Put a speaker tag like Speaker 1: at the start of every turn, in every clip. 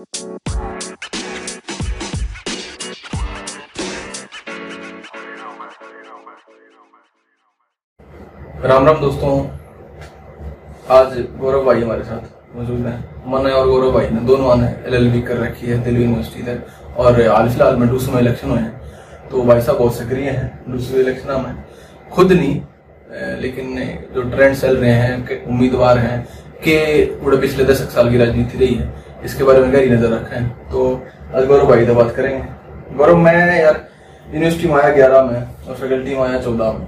Speaker 1: राम राम दोस्तों, आज गौरव भाई हमारे साथ मौजूद हैं। मन और गौरव भाई ने दोनों ने एलएलबी कर रखी है दिल्ली यूनिवर्सिटी से और हाल फ़िलहाल में डूसू में इलेक्शन हुए हैं। तो भाई साहब बहुत सक्रिय हैं, डूसू इलेक्शन में खुद नहीं लेकिन जो ट्रेंड चल रहे हैं, उम्मीदवार हैं, कि पिछले दशक साल की राजनीति रही है। इसके बारे में गहरी नज़र रखें। तो आज गौरव भाई से बात करेंगे। गौरव, मैं यार यूनिवर्सिटी में आया ग्यारह में और फैकल्टी में आया चौदह में।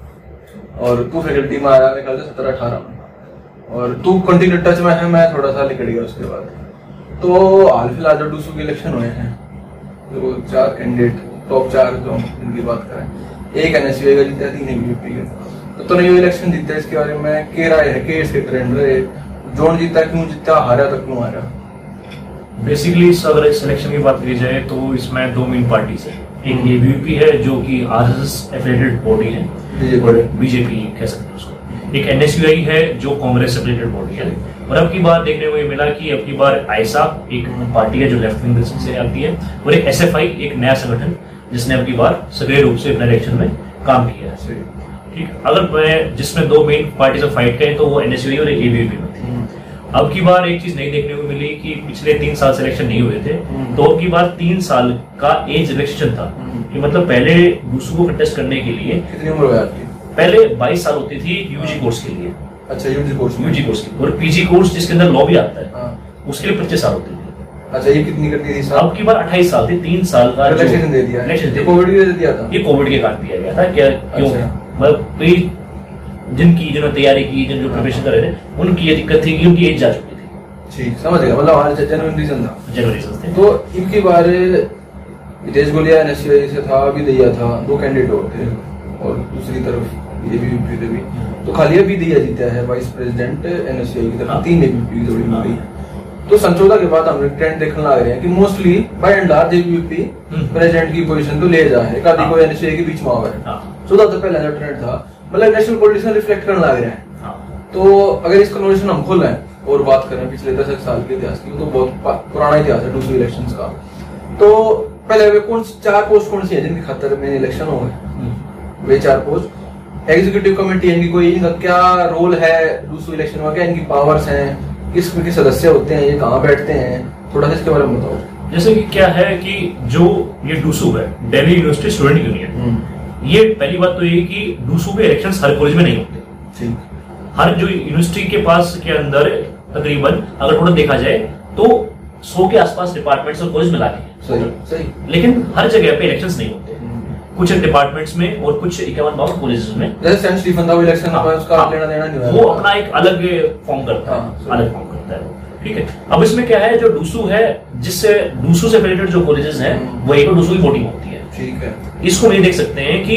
Speaker 1: और तू फैकल्टी में आया, मेरे ख्याल से सत्रह अठारह में। और तू कंटिन्यू टच में है, मैं थोड़ा सा निकल गया उसके बाद। तो हाल फ़िलहाल जो डूसू के इलेक्शन हुए हैं जो चार कैंडिडेट टॉप चार जो इनकी बात करें। एक एन एस का जीता, तीन बीजेपी के। तो तूने जो इलेक्शन जीता, इसके बारे में के राय है के इसके ट्रेंड रहे। जोन जीता, क्यों जीता, हारा तो क्यों हारा?
Speaker 2: बेसिकली अगर इस सिलेक्शन की बात करी जाए तो इसमें दो मेन पार्टीज़ है। एक एबीवीपी है जो कि आरएसएस एफिलेटेड बॉडी है। बीजेपी कह सकते हैं उसको। एक एनएसयूआई है जो कांग्रेस एफिलेटेड बॉडी है। और अब की बार देखने को ये मिला कि अब की बार आयसा एक पार्टी है जो लेफ़्ट विंग से आती है। और एक एसएफआई एक नया संगठन जिसने अब की बार सक्रिय रूप से अपने इलेक्शन में काम किया है। ठीक अगर मैं जिसमें दो मेन पार्टीज़ ऑफ़ फाइट करें तो वो एनएसयूआई और एबीवीपी में। थी अब की बार एक चीज़ नहीं देखने को मिली कि पिछले तीन साल सिलेक्शन नहीं हुए थे।
Speaker 1: हम्म।
Speaker 2: तो अब की बार तीन साल का एज रिलेक्शन था
Speaker 1: हम्म।
Speaker 2: कि मतलब पहले दूसरों को कंटेस्ट करने के लिए
Speaker 1: कितनी उम्र आपकी?
Speaker 2: पहले 22 साल होती थी यूजी कोर्स के लिए।
Speaker 1: अच्छा यूजी कोर्स
Speaker 2: यूजी कोर्स की और पीजी कोर्स जिसके अंदर लॉ भी आता है
Speaker 1: हाँ।
Speaker 2: उसके लिए पच्चीस साल होती थे।
Speaker 1: अच्छा ये कितनी करती थी साहब
Speaker 2: अब की बार 28 साल थी तीन साल का
Speaker 1: रिलैक्सेशन दे दिया
Speaker 2: रिलैक्सेशन
Speaker 1: कोविड की दिया था?
Speaker 2: ये कोविड के कारण दिया गया था क्या क्यों?
Speaker 1: अच्छा।
Speaker 2: मतलब कई जिनकी जिन्होंने तैयारी की जिन जो प्रिपरेशन कर रहे थे उनकी ये दिक्कत थी कि उनकी एज जा चुकी थी।
Speaker 1: ठीक समझ गया। मतलब हमारे जेन्युइन रीजन था।
Speaker 2: जनवरी थे।
Speaker 1: तो इनकी बार हितेश गोलिया एनएसयूआई से था अभी दैया था दो कैंडिडेट और थे और दूसरी तरफ़ ये भी यूपी से भी। तो खाली अभी दैया जीता है वाइस प्रेसिडेंट एनएसयूआई की तरफ़
Speaker 2: हाँ।
Speaker 1: तीन एबीपी की जोड़ी
Speaker 2: हाँ।
Speaker 1: मिल गई। तो संचोदा के बाद हम ट्रेंड देखने लग रहे हैं कि mostly by and large ABP. President की पोजीशन तो ले जा है।
Speaker 2: हाँ।
Speaker 1: कोई एनएसयूआई के बीच में आवा है।
Speaker 2: हाँ।
Speaker 1: चौदह तो पहले ट्रेंड था मतलब नेशनल पॉलिटिक्स में रिफ्लेक्ट करने लग रहे हैं।
Speaker 2: हाँ।
Speaker 1: तो अगर इस कन्वर्सेशन हम खोलें और बात करें पिछले दस साल के इतिहास की तो बहुत पुराना इतिहास है दूसरे इलेक्शन का। तो पहले वे कौन चार पोस्ट कौन सी है जिनकी खातर में इलेक्शन हो गए?
Speaker 2: हम्म।
Speaker 1: वे चार पोस्ट एग्जीक्यूटिव कमेटी इनकी कोई इनका क्या रोल है दूसरे इलेक्शन में? क्या इनकी पावर्स हैं? किस के सदस्य होते हैं? ये कहाँ बैठते हैं? थोड़ा सा इसके बारे में बताओ।
Speaker 2: जैसे कि क्या है कि जो ये डूसू है दिल्ली यूनिवर्सिटी स्टूडेंट यूनियन ये पहली बात तो ये है कि डूसू के इलेक्शन हर कॉलेज में नहीं होते। हर जो यूनिवर्सिटी के पास के अंदर तकरीबन अगर थोड़ा देखा जाए तो सौ के आसपास डिपार्टमेंट्स और कॉलेज मिला के
Speaker 1: सही सही।
Speaker 2: लेकिन हर जगह पे इलेक्शंस नहीं होते। कुछ डिपार्टमेंट्स में और कुछ इक्यावन बावन कॉलेजेस में।
Speaker 1: जैसे इलेक्शन
Speaker 2: हाँ,
Speaker 1: उसका
Speaker 2: हाँ,
Speaker 1: लेना देना नहीं
Speaker 2: वो अपना एक अलग फॉर्म करता
Speaker 1: हाँ,
Speaker 2: है अलग फॉर्म करता है। ठीक है। अब इसमें क्या है जो डूसू है जिससे डूसू से रिलेटेड जो कॉलेजेस हैं
Speaker 1: हम्म।
Speaker 2: वो एक और डूसू की वोटिंग होती है।
Speaker 1: ठीक है।
Speaker 2: इसको नहीं देख सकते हैं कि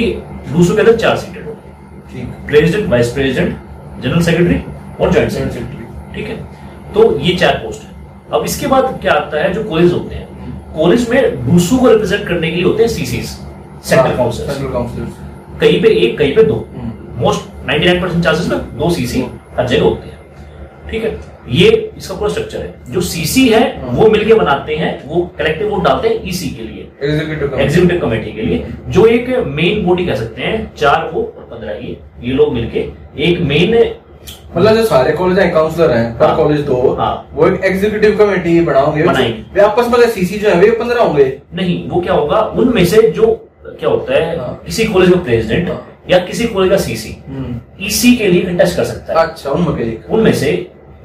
Speaker 2: डूसू के अंदर चार सीटें होती हैं।
Speaker 1: ठीक।
Speaker 2: President vice president general secretary और ज्वाइंट सेक्रेटरी ठीक है? तो ये चार पोस्ट है। अब इसके बाद क्या आता है जो कॉलेज होते हैं। कॉलेज में डूसू को रिप्रेजेंट करने के लिए होते हैं CCS central council
Speaker 1: central council
Speaker 2: कहीं पे एक कहीं पे दो।
Speaker 1: हम्म।
Speaker 2: मोस्ट 99 परसेंट चांसेस में दो सीसी हर जगह होते हैं। ठीक है? ये इसका पूरा स्ट्रक्चर है। जो सीसी है वो मिलके बनाते हैं वो कलेक्टिव वोट डालते हैं ईसी के लिए।
Speaker 1: एग्जीक्यूटिव
Speaker 2: कमेटी के लिए। जो एक मेन बॉडी कह सकते हैं चार वो और पंद्रह ये ये लोग मिलके। एक मेन
Speaker 1: मतलब जो सारे कॉलेज हैं काउंसलर हैं पर
Speaker 2: हाँ।
Speaker 1: कॉलेज दो
Speaker 2: हाँ।
Speaker 1: वो एक एग्जीक्यूटिव कमेटी बनाओगे।
Speaker 2: बनाएँगे।
Speaker 1: वे आपस में सीसी जो है वे पंद्रह होंगे।
Speaker 2: नहीं वो क्या होगा? उनमें से जो क्या होता है
Speaker 1: हाँ।
Speaker 2: किसी कॉलेज का प्रेसिडेंट
Speaker 1: हाँ।
Speaker 2: या किसी कॉलेज का सीसी ईसी के लिए कंटेस्ट कर सकता है।
Speaker 1: अच्छा उनमें
Speaker 2: उनमें से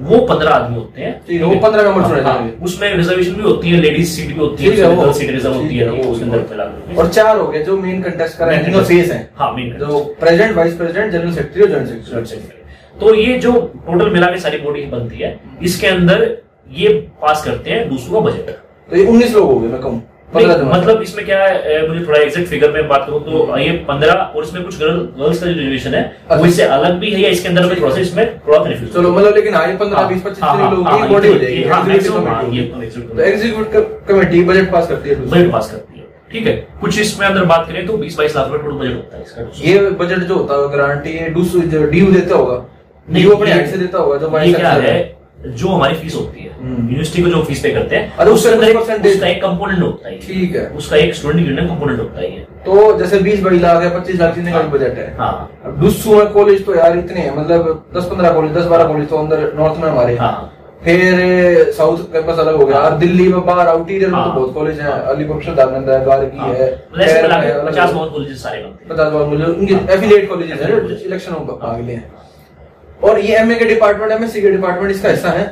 Speaker 2: वो पंद्रह आदमी होते हैं।
Speaker 1: वो 15 मेंबर चुने
Speaker 2: हाँ,
Speaker 1: जाएँगे।
Speaker 2: उसमें रिजर्वेशन भी होती है लेडीज़ सीट भी होती है
Speaker 1: है,
Speaker 2: सीट रिज़र्व होती है
Speaker 1: है,
Speaker 2: वो उसके अंदर
Speaker 1: और चार हो गए जो मेन कंटेस्ट कर रहे हैं फेस है।
Speaker 2: हाँ मेन
Speaker 1: जो president vice president general secretary और जॉइंट सेक्रेटरी
Speaker 2: तो ये जो टोटल मिला के सारी बॉडी बनती है इसके अंदर ये पास करते हैं दूसरों का बजट
Speaker 1: तो ये उन्नीस लोग हो गए मैं कहूँ। पंद्रह
Speaker 2: मतलब इसमें क्या है मुझे थोड़ा एग्जैक्ट फिगर में बात करूँ तो ये पंद्रह और इसमें कुछ गर्ल गर्ल्स का जो रिजर्वेशन है वो
Speaker 1: अच्छा।
Speaker 2: इससे अलग भी है या इसके अंदर में थोड़ा सा इसमें थोड़ा कन्फ्यूज़
Speaker 1: चलो मतलब लेकिन हाँ ये पंद्रह बीस पच्चीस लोग की बॉडी हो जाएगी एग्जीक्यूटिव कमेटी तो बजट पास करती है
Speaker 2: बजट पास करती है ठीक है। कुछ इसमें अंदर बात करें तो बीस बाईस लाख रुपए टोटल बजट होता है इसका।
Speaker 1: ये बजट जो होता है गारंटी ड्यू देता होगा
Speaker 2: नहीं,
Speaker 1: ड्यू अपने हाइट से देता होगा जो
Speaker 2: क्या है जो हमारी फ़ीस होती है।
Speaker 1: हम्म।
Speaker 2: यूनिवर्सिटी को जो फ़ीस पे करते हैं
Speaker 1: अरे
Speaker 2: उसके अंदर एक- उसका एक कंपोनेंट होता है
Speaker 1: ठीक है।
Speaker 2: उसका एक स्टूडेंट यूनियन कंपोनेंट होता है
Speaker 1: तो जैसे बीस बड़ी लाख है पच्चीस लाख जितने का भी बजट है।
Speaker 2: हाँ
Speaker 1: डुस्सू में कॉलेज तो यार इतने हैं मतलब दस पंद्रह कॉलेज दस बारह कॉलेज तो अंदर नॉर्थ में हमारे
Speaker 2: हाँ।
Speaker 1: फिर साउथ कैंपस अलग हो गया। और दिल्ली में बाहर आउटीरियर में तो
Speaker 2: हाँ।
Speaker 1: बहुत कॉलेज है। अलीपुर श्रद्धानंद है गार्गी
Speaker 2: हाँ।
Speaker 1: है
Speaker 2: मतलब
Speaker 1: है,
Speaker 2: पचास बहुत कॉलेज सारे
Speaker 1: पचास बार मुझे उनके एफिलिएट कॉलेजेस है। इलेक्शन भाग लिए हैं। और ये एमए के डिपार्टमेंट एमएससी के डिपार्टमेंट इसका हिस्सा है।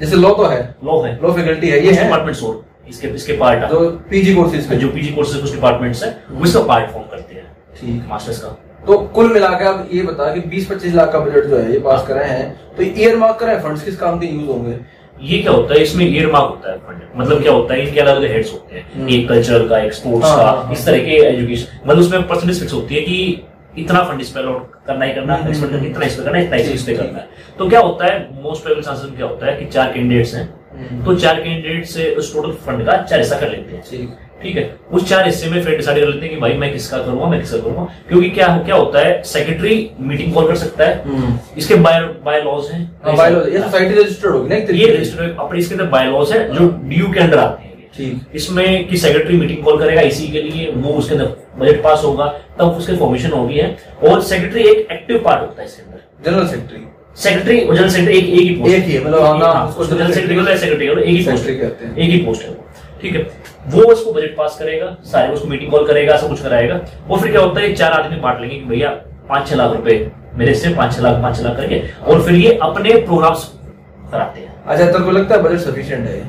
Speaker 1: जैसे लॉ तो है।
Speaker 2: लॉ है।
Speaker 1: लॉ फैकल्टी है ये है।
Speaker 2: डिपार्टमेंट सोर इसके इसके पार्ट है।
Speaker 1: जो पीजी कोर्सेज
Speaker 2: जो पीजी कोर्सेज कुछ डिपार्टमेंट्स है वो इसका पार्ट फॉर्म करते हैं।
Speaker 1: ठीक।
Speaker 2: मास्टर्स का।
Speaker 1: तो कुल मिलाकर अब ये बता कि 20-25 लाख का बजट जो है ये पास करे हैं। तो ईयर मार्क करे फंड्स किस काम के यूज़ होंगे?
Speaker 2: ये क्या होता है इसमें ईयर मार्क होता है फंड मतलब क्या होता है इनके अलग अलग हेड्स होते हैं।
Speaker 1: हम्म।
Speaker 2: एक कल्चर का एक स्पोर्ट्स
Speaker 1: हाँ,
Speaker 2: का
Speaker 1: हाँ, हाँ।
Speaker 2: इस तरह के एजुकेशन मतलब उसमें परसेंटेज फिक्स होती है कि इतना फंड इस पे अलॉट करना ही करना
Speaker 1: हम्म,
Speaker 2: इतना इस पे करना इतना इस पे करना है। तो क्या होता है मोस्ट प्रोबेबल चांसेस में क्या होता है कि चार कैंडिडेट्स हैं।
Speaker 1: हम्म।
Speaker 2: तो चार कैंडिडेट से उस टोटल फंड का चार हिस्सा कर लेते हैं।
Speaker 1: ठीक।
Speaker 2: है? उस चार हिस्से में फिर डिसाइड कर लेते हैं कि भाई मैं किसका करूँगा मैं किसका करूँगा। क्योंकि क्या क्या होता है सेक्रेटरी मीटिंग कॉल कर सकता है।
Speaker 1: हम्म।
Speaker 2: इसके बाय बाय लॉज हैं।
Speaker 1: हाँ, ये सोसाइटी रजिस्टर्ड होगी ना
Speaker 2: ये
Speaker 1: तरीके से।
Speaker 2: रजिस्टर अपने इसके अंदर बाय लॉज है जो ड्यू के अंडर आते हैं। इसमें कि सेक्रेटरी मीटिंग कॉल करेगा इसी के लिए वो उसके अंदर बजट पास होगा तब उसके फॉर्मेशन होगी है। और सेक्रेटरी एक एक्टिव पार्ट होता है इसके अंदर।
Speaker 1: जनरल सेक्रेटरी
Speaker 2: सेक्रेटरी और जनरल सेक्रेटरी एक एक ही पोस्ट
Speaker 1: एक ही है, मतलब हाँ, उसको
Speaker 2: जनरल सेक्रेटरी को सेक्रेटरी को एक ही पोस्ट
Speaker 1: सेक्रेटरी कहते हैं।
Speaker 2: एक ही पोस्ट है ठीक है वो उसको बजट पास करेगा सारे उसको मीटिंग कॉल करेगा सब कुछ कराएगा। और फिर क्या होता है चार आदमी बांट लेंगे कि भैया पाँच छह लाख रुपए मेरे से पाँच छह लाख पाँच छह लाख करके। और फिर ये अपने प्रोग्राम्स कराते हैं।
Speaker 1: अच्छा तेरे को लगता है बजट सफिशियंट है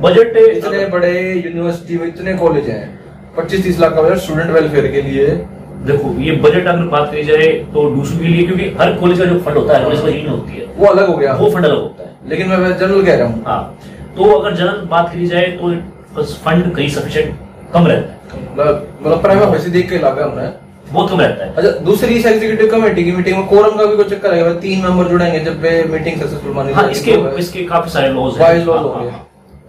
Speaker 2: बजट
Speaker 1: इतने बड़े यूनिवर्सिटी में इतने कॉलेज हैं। पच्चीस तीस लाख का बजट स्टूडेंट वेलफेयर के लिए।
Speaker 2: देखो ये बजट अगर बात करी जाए तो दूसरों के लिए क्योंकि हर कॉलेज का जो फंड होता है कॉलेज का होती है।
Speaker 1: वो अलग हो गया।
Speaker 2: वो फंड अलग होता है।
Speaker 1: लेकिन मैं जनरल कह रहा हूँ।
Speaker 2: हाँ तो अगर जनरल बात करी जाए तो फंड कहीं सफिशिएंट कम रहता है।
Speaker 1: मतलब प्राइम पैसे देख के लगा हमने।
Speaker 2: बहुत कम रहता है।
Speaker 1: अच्छा दूसरी इस एग्जीक्यूटिव कमेटी की मीटिंग में कोरम का भी कोई चक्कर है तीन मेंबर जुड़ेंगे जब मीटिंग सक्सेसफुल मानी
Speaker 2: हाँ इसके इसके काफ़ी सारे लॉज
Speaker 1: वाइज लॉज हो गए।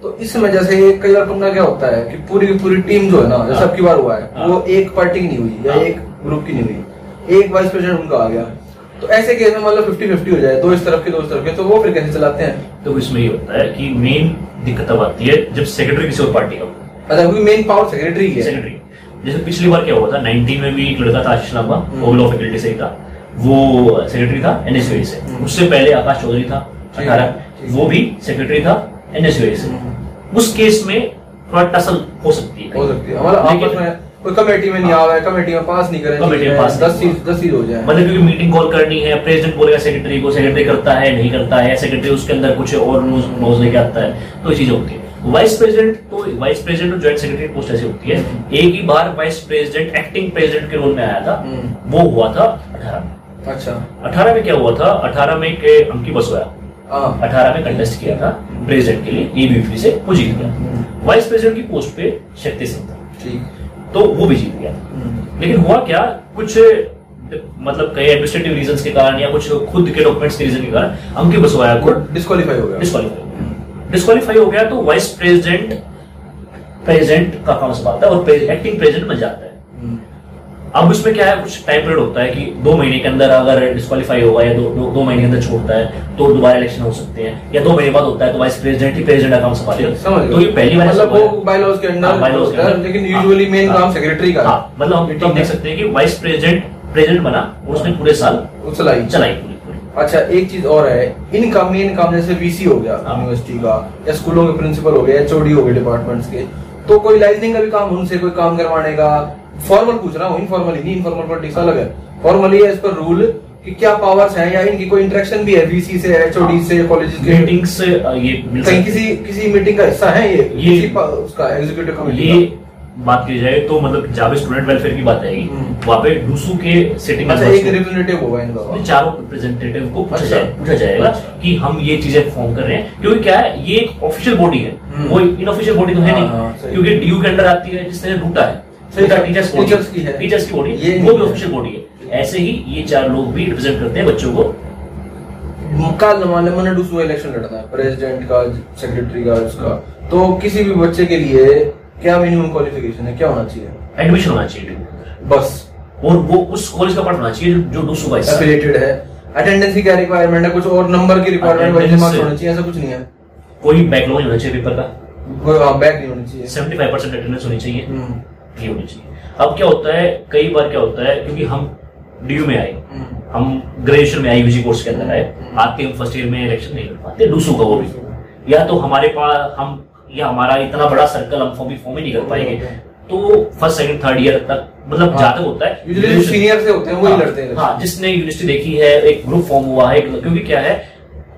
Speaker 1: तो इस वजह से कई बार तुमने क्या होता है कि पूरी की पूरी टीम जो है ना जैसे
Speaker 2: हाँ।
Speaker 1: अब बार हुआ है
Speaker 2: हाँ।
Speaker 1: वो एक पार्टी की नहीं हुई या
Speaker 2: हाँ।
Speaker 1: एक ग्रुप की नहीं हुई एक वाइस प्रेसिडेंट उनका आ गया तो ऐसे केस में मतलब फिफ्टी फिफ्टी हो जाए दो इस तरफ़ के दो इस तरफ़ के तो वो फिर कैसे चलाते हैं
Speaker 2: तो इसमें ये होता है कि मेन दिक्कत तब आती है जब सेक्रेटरी किसी और पार्टी का है
Speaker 1: अच्छा क्योंकि मेन पावर सेक्रेटरी है
Speaker 2: सेक्रेटरी जैसे पिछली बार क्या हुआ था 19 में भी एक लड़का था आशीष लांबा
Speaker 1: हम्म।
Speaker 2: वो लॉ फैकल्टी से ही था वो सेक्रेटरी था एनएसयूआई से
Speaker 1: हम्म।
Speaker 2: उससे पहले आकाश चौधरी था अठारह वो भी सेक्रेटरी था एनएसयूआई से
Speaker 1: हम्म।
Speaker 2: उस केस में थोड़ा टसल हो सकती है
Speaker 1: हो सकती है। हमारा आपस में कोई कमेटी में नहीं आवा है कमेटी में पास नहीं करें
Speaker 2: कमेटी में पास
Speaker 1: दस चीज़ दस चीज़ हो जाए।
Speaker 2: मतलब क्योंकि मीटिंग कॉल करनी है प्रेसिडेंट बोलेगा सेक्रेटरी को सेक्रेटरी करता है नहीं करता है सेक्रेटरी उसके अंदर कुछ और न्यूज़ न्यूज़ लेके आता है तो ये चीज़ें होती है। वाइस प्रेसिडेंट तो वाइस प्रेसिडेंट और ज्वाइंट सेक्रेटरी पोस्ट ऐसी होती है। एक ही बार वाइस प्रेसिडेंट एक्टिंग प्रेसिडेंट के रोल में आया था
Speaker 1: हम्म।
Speaker 2: वो हुआ था अठारह में।
Speaker 1: अच्छा।
Speaker 2: अठारह में क्या हुआ था? अठारह में के अंकी बसोया
Speaker 1: हाँ
Speaker 2: अठारह में कंटेस्ट किया था प्रेसिडेंट के लिए एबीपी से वो जीत गया। वाइस प्रेसिडेंट की पोस्ट पे शक्ति सिंह था तो वो भी जीत गया। लेकिन हुआ क्या कुछ मतलब कई एडमिनिस्ट्रेटिव रीजन के कारण या कुछ खुद के डॉक्यूमेंट्स के रीजन के कारण अंकित बसवाया को
Speaker 1: डिस्कालीफाई हो गया
Speaker 2: डिस्कालीफाई हो गया डिस्कालीफाई हो गया तो वाइस प्रेसिडेंट प्रेसिडेंट का काम संभालता है और एक्टिंग प्रेसिडेंट बन जाता है। अब इसमें क्या है कुछ टाइम पीरियड होता है कि दो महीने के अंदर अगर डिस्कालीफाई होगा या दो, दो, दो महीने के अंदर छोड़ता है तो दोबारा इलेक्शन हो सकते हैं। या दो महीने बाद होता है तो वाइस प्रेसिडेंट ही प्रेसिडेंट का काम संभालेगा।
Speaker 1: समझ
Speaker 2: तो ये पहली बार
Speaker 1: मतलब वो बायलॉज के अंदर
Speaker 2: हाँ।
Speaker 1: लेकिन
Speaker 2: हाँ,
Speaker 1: यूजुअली मेन
Speaker 2: हाँ,
Speaker 1: काम सेक्रेटरी का। है।
Speaker 2: हाँ मतलब हम देख सकते हैं कि वाइस प्रेसिडेंट प्रेसिडेंट बना और उसने पूरे साल
Speaker 1: चलाई।
Speaker 2: चलाई
Speaker 1: अच्छा एक चीज़ और है इनका मेन काम जैसे वीसी हो गया
Speaker 2: हाँ।
Speaker 1: यूनिवर्सिटी का या स्कूलों के प्रिंसिपल हो गए एचओडी हो गए डिपार्टमेंट्स के तो कोई लाइजनिंग का भी काम उनसे कोई काम करवाने का फॉर्मल पूछ रहा हूँ इनफॉर्मल ही नहीं इनफॉर्मल पॉलिटिक्स अलग है। फॉर्मली एज पर रूल कि क्या पावर्स हैं या इनकी कोई इंटरेक्शन भी है बीसी से एचओडी से कॉलेज के
Speaker 2: मीटिंग से ये
Speaker 1: कहीं किसी किसी मीटिंग का हिस्सा है ये?
Speaker 2: ये-
Speaker 1: किसी उसका एग्जीक्यूटिव कमेटी
Speaker 2: ये बात की जाए तो मतलब जहाँ पे स्टूडेंट वेलफेयर की बात आएगी।
Speaker 1: हम्म।
Speaker 2: वहाँ पे डूसू के सिटिंग
Speaker 1: अच्छा एक रिप्रेजेंटेटिव होगा इनका
Speaker 2: चारों रिप्रेजेंटेटिव को पूछा
Speaker 1: अच्छा।
Speaker 2: जाए पूछा जाएगा
Speaker 1: अच्छा।
Speaker 2: कि हम ये चीज़ें फॉर्म कर रहे हैं। क्योंकि क्या है ये एक ऑफिशियल बॉडी है।
Speaker 1: हम्म।
Speaker 2: वो इनऑफिशियल बॉडी तो है
Speaker 1: हाँ, हाँ,
Speaker 2: नहीं क्योंकि ड्यू के अंडर आती है जिसने रूटा है।
Speaker 1: है,
Speaker 2: टीचर्स
Speaker 1: की
Speaker 2: टीचर्स की बॉडी वो भी ऑफिशियल बॉडी है। ऐसे ही ये चार लोग भी रिप्रेजेंट करते हैं बच्चों को।
Speaker 1: कल मान लो मैंने दूसरा इलेक्शन लड़ना है। प्रेसिडेंट का सेक्रेटरी का उसका। तो किसी भी बच्चे के लिए क्या मिनिमम क्वालिफिकेशन है? क्या होना चाहिए?
Speaker 2: एडमिशन होना चाहिए ड्यू
Speaker 1: बस।
Speaker 2: और वो उस कॉलेज का पार्ट होना चाहिए जो- जो दूसरों का हिस्सा है।
Speaker 1: एफिलेटेड है। अटेंडेंस की क्या रिक्वायरमेंट है? कुछ और नंबर की रिक्वायरमेंट मार्क्स होने चाहिए? ऐसा कुछ नहीं है।
Speaker 2: कोई बैकलॉग नहीं होना चाहिए पेपर का।
Speaker 1: बैक नहीं होनी चाहिए।
Speaker 2: सेवेंटी फाइव परसेंट अटेंडेंस होनी चाहिए।
Speaker 1: हम्म,
Speaker 2: ये होनी चाहिए। अब क्या होता है कई बार क्या होता है क्योंकि हम डी में आए
Speaker 1: हम्म,
Speaker 2: हम ग्रेजुएशन में आई यूजी कोर्स के अंदर आए आते हम फ़र्स्ट ईयर में इलेक्शन नहीं कर पाते डूसू का वो भी। या तो हमारे पास हम या हमारा इतना बड़ा सर्कल हम फॉर्म भी फॉर्म ही नहीं कर पाएँगे। तो फ़र्स्ट सेकंड थर्ड ईयर तक मतलब
Speaker 1: हाँ।
Speaker 2: जहाँ होता है।
Speaker 1: सीनियर से होते हैं वही
Speaker 2: हाँ,
Speaker 1: लड़ते हैं।
Speaker 2: हाँ जिसने यूनिवर्सिटी देखी है एक ग्रुप फॉर्म हुआ है क्योंकि क्या है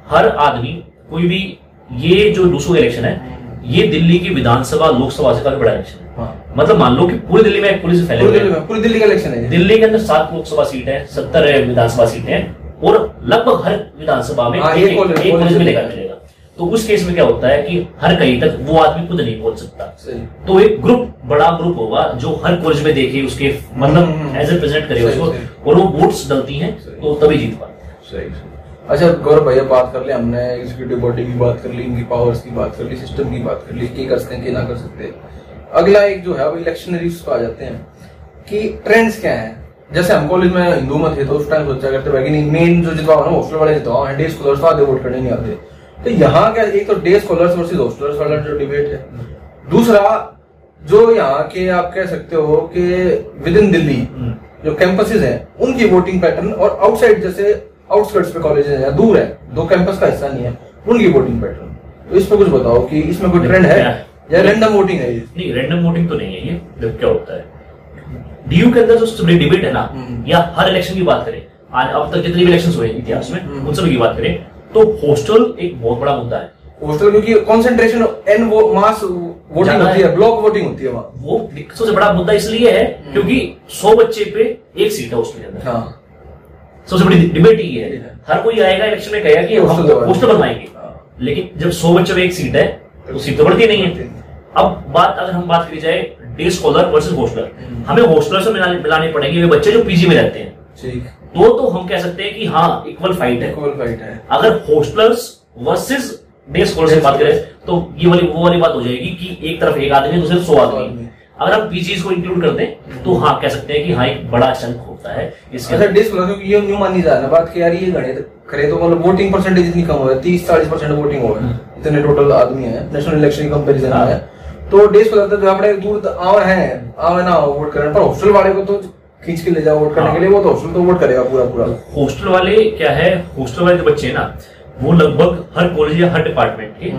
Speaker 2: हर आदमी कोई भी ये जो डूसू इलेक्शन है ये दिल्ली की विधानसभा लोकसभा से काफ़ी बड़ा इलेक्शन है।
Speaker 1: हाँ।
Speaker 2: मतलब मान लो कि पूरी दिल्ली में एक पुलिस फैले
Speaker 1: पूरी दिल्ली पूरी दिल्ली का इलेक्शन है
Speaker 2: दिल्ली के अंदर सात लोकसभा सीट है सत्तर विधानसभा सीटें हैं और लगभग हर विधानसभा में
Speaker 1: हाँ,
Speaker 2: एक,
Speaker 1: कॉलेज
Speaker 2: मिलेगा
Speaker 1: मिलेगा।
Speaker 2: तो उस केस में क्या होता है कि हर कहीं तक वो आदमी खुद नहीं पहुँच सकता। तो एक ग्रुप बड़ा ग्रुप होगा जो हर कॉलेज में देखे उसके मतलब। एज ए प्रेजेंट करे उसको और वो वोट्स डलती हैं तो तभी जीत पाते हैं।
Speaker 1: अच्छा गौरव भैया बात कर ले हमने एग्जीक्यूटिव बॉडी की बात कर ली इनकी पावर्स की बात कर ली सिस्टम की बात कर ली क्या कर सकते हैं क्या ना कर सकते अगला एक जो है वो इलेक्शनरीज को आ जाते हैं कि ट्रेंड्स क्या है? जैसे हम कॉलेज में हिंदू मत थे तो उस टाइम सोचा करते कि नहीं मेन जो जितवा ना हॉस्टल वाले जितवा हैं डे स्कॉलर्स तो आधे वोट करने नहीं आते। तो यहाँ क्या एक तो डे स्कॉलर्स वर्सेज हॉस्टलर्स वाला जो डिबेट है दूसरा जो यहाँ के आप कह सकते हो कि विद इन दिल्ली। जो कैंपसेस हैं उनकी वोटिंग पैटर्न और आउटसाइड जैसे आउटस्कर्ट्स पे कॉलेज है या दूर है दो कैंपस का हिस्सा नहीं है उनकी वोटिंग पैटर्न तो इस पे कुछ बताओ कि इसमें कोई ट्रेंड है या रैंडम वोटिंग है ये
Speaker 2: नहीं रैंडम वोटिंग तो नहीं है ये जब क्या होता है डीयू के अंदर जो डिबेट है ना
Speaker 1: हम्म।
Speaker 2: या हर इलेक्शन की बात करें आज अब तक जितने भी इलेक्शन हुए इतिहास में
Speaker 1: हम्म।
Speaker 2: उन सभी की बात करें तो हॉस्टल एक बहुत बड़ा मुद्दा है।
Speaker 1: हॉस्टल क्योंकि कंसंट्रेशन एन वो मास वोटिंग होती
Speaker 2: है।
Speaker 1: ब्लॉक वोटिंग होती है वहाँ।
Speaker 2: वो सबसे बड़ा मुद्दा इसलिए है क्योंकि सौ बच्चे पे एक सीट है हॉस्टल के अंदर।
Speaker 1: हाँ।
Speaker 2: सबसे बड़ी डिबेट ये है। हर कोई आएगा इलेक्शन में कहेगा कि हम
Speaker 1: हॉस्टल
Speaker 2: बनवाएँगे।
Speaker 1: हाँ।
Speaker 2: लेकिन जब सौ बच्चों में एक सीट है तो सीट तो बढ़ती नहीं है। अब बात अगर हम बात करी जाए डे स्कॉलर वर्सेस हॉस्टलर। हमें हॉस्टलर से मिलाने मिलाने पड़ेंगे वे बच्चे जो पीजी में रहते हैं।
Speaker 1: ठीक।
Speaker 2: तो तो हम कह सकते हैं कि हाँ इक्वल फाइट है।
Speaker 1: इक्वल फाइट है।
Speaker 2: अगर हॉस्टलर्स वर्सेस डे स्कॉलर से बात करें तो ये वाली वो वाली बात हो जाएगी कि एक तरफ़ एक आदमी दूसरे सौ आदमी। अगर हम पीजीज को इंक्लूड कर दें तो हाँ कह सकते हैं कि हाँ एक बड़ा चंक होता है इसके
Speaker 1: अच्छा
Speaker 2: अंदर।
Speaker 1: डिस्क क्योंकि ये न्यू मानी जा रहा है। बात कि यार ये गणित करे तो मतलब वोटिंग परसेंटेज इतनी कम हो है तीस चालीस परसेंट वोटिंग हो है। इतने टोटल आदमी है नेशनल इलेक्शन कंपेरिजन
Speaker 2: हाँ।
Speaker 1: तो डेज़ को लगता है जो अपने दूर आवे हैं आवे ना वोट करने पर हॉस्टल वाले को तो खींच के ले जाओ वोट करने
Speaker 2: हाँ।
Speaker 1: के लिए। वो तो हॉस्टल तो वोट करेगा पूरा पूरा।
Speaker 2: हॉस्टल वाले क्या है? हॉस्टल वाले जो बच्चे हैं ना वो लगभग हर कॉलेज या हर डिपार्टमेंट के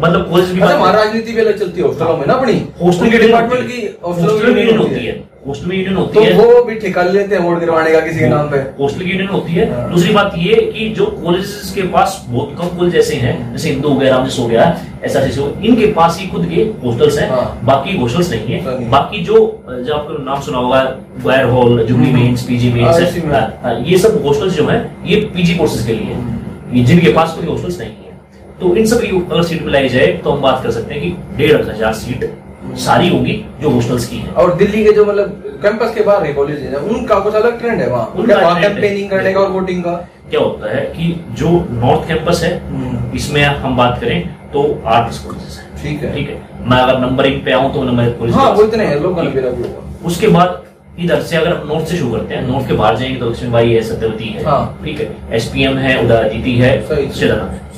Speaker 2: मतलब कॉलेज की
Speaker 1: अच्छा राजनीति भी अलग चलती है हॉस्टलों में ना अपनी?
Speaker 2: हॉस्टल
Speaker 1: के डिपार्टमेंट की
Speaker 2: हॉस्टल होती है। हॉस्टल यूनियन होती
Speaker 1: तो
Speaker 2: है
Speaker 1: वो भी ठेका लेते हैं वोट गिरवाने का किसी के नाम पे
Speaker 2: हॉस्टल की यूनियन होती है
Speaker 1: हाँ।
Speaker 2: दूसरी बात ये कि जो कॉलेजेस के पास बहुत कम कॉलेज ऐसे हैं जैसे हिंदू वगैरह रामजिस हो गया ऐसा जैसे हो इनके पास ही खुद के हॉस्टल्स हैं
Speaker 1: हाँ।
Speaker 2: बाकी हॉस्टल्स नहीं
Speaker 1: नहीं।
Speaker 2: है बाकी जो जो आपको नाम सुना होगा Gwyer hall Jubilee men's PG
Speaker 1: हाँ,
Speaker 2: मेंस
Speaker 1: इसी में।
Speaker 2: ये सब हॉस्टल्स जो है ये पीजी कोर्सेज के लिए हैं जिनके पास कोई हॉस्टल्स नहीं है तो इन सब अगर सीट मिलाई जाए तो हम बात कर सकते हैं कि डेढ़ हज़ार सीट सारी होगी जो हॉस्टल्स की है।
Speaker 1: और दिल्ली के जो मतलब कैंपस के बाहर है कॉलेज है उनका कुछ अलग ट्रेंड है वहाँ। कैंपेनिंग करने का और वोटिंग का?
Speaker 2: क्या होता है कि जो नॉर्थ कैंपस है
Speaker 1: हम्म।
Speaker 2: इसमें हम बात करें तो आठ कॉलेजेस हैं।
Speaker 1: ठीक है।
Speaker 2: ठीक है? मैं अगर नंबरिंग पे आऊँ तो नंबर कॉलेज
Speaker 1: हाँ वो इतने हैं लोग
Speaker 2: उसके बाद इधर से अगर हम नॉर्थ से शुरू करते हैं नॉर्थ के बाहर जाएँगे तो लक्ष्मीबाई है सत्यवती है।
Speaker 1: हाँ।
Speaker 2: ठीक है? एसपीएम है उदयजीती है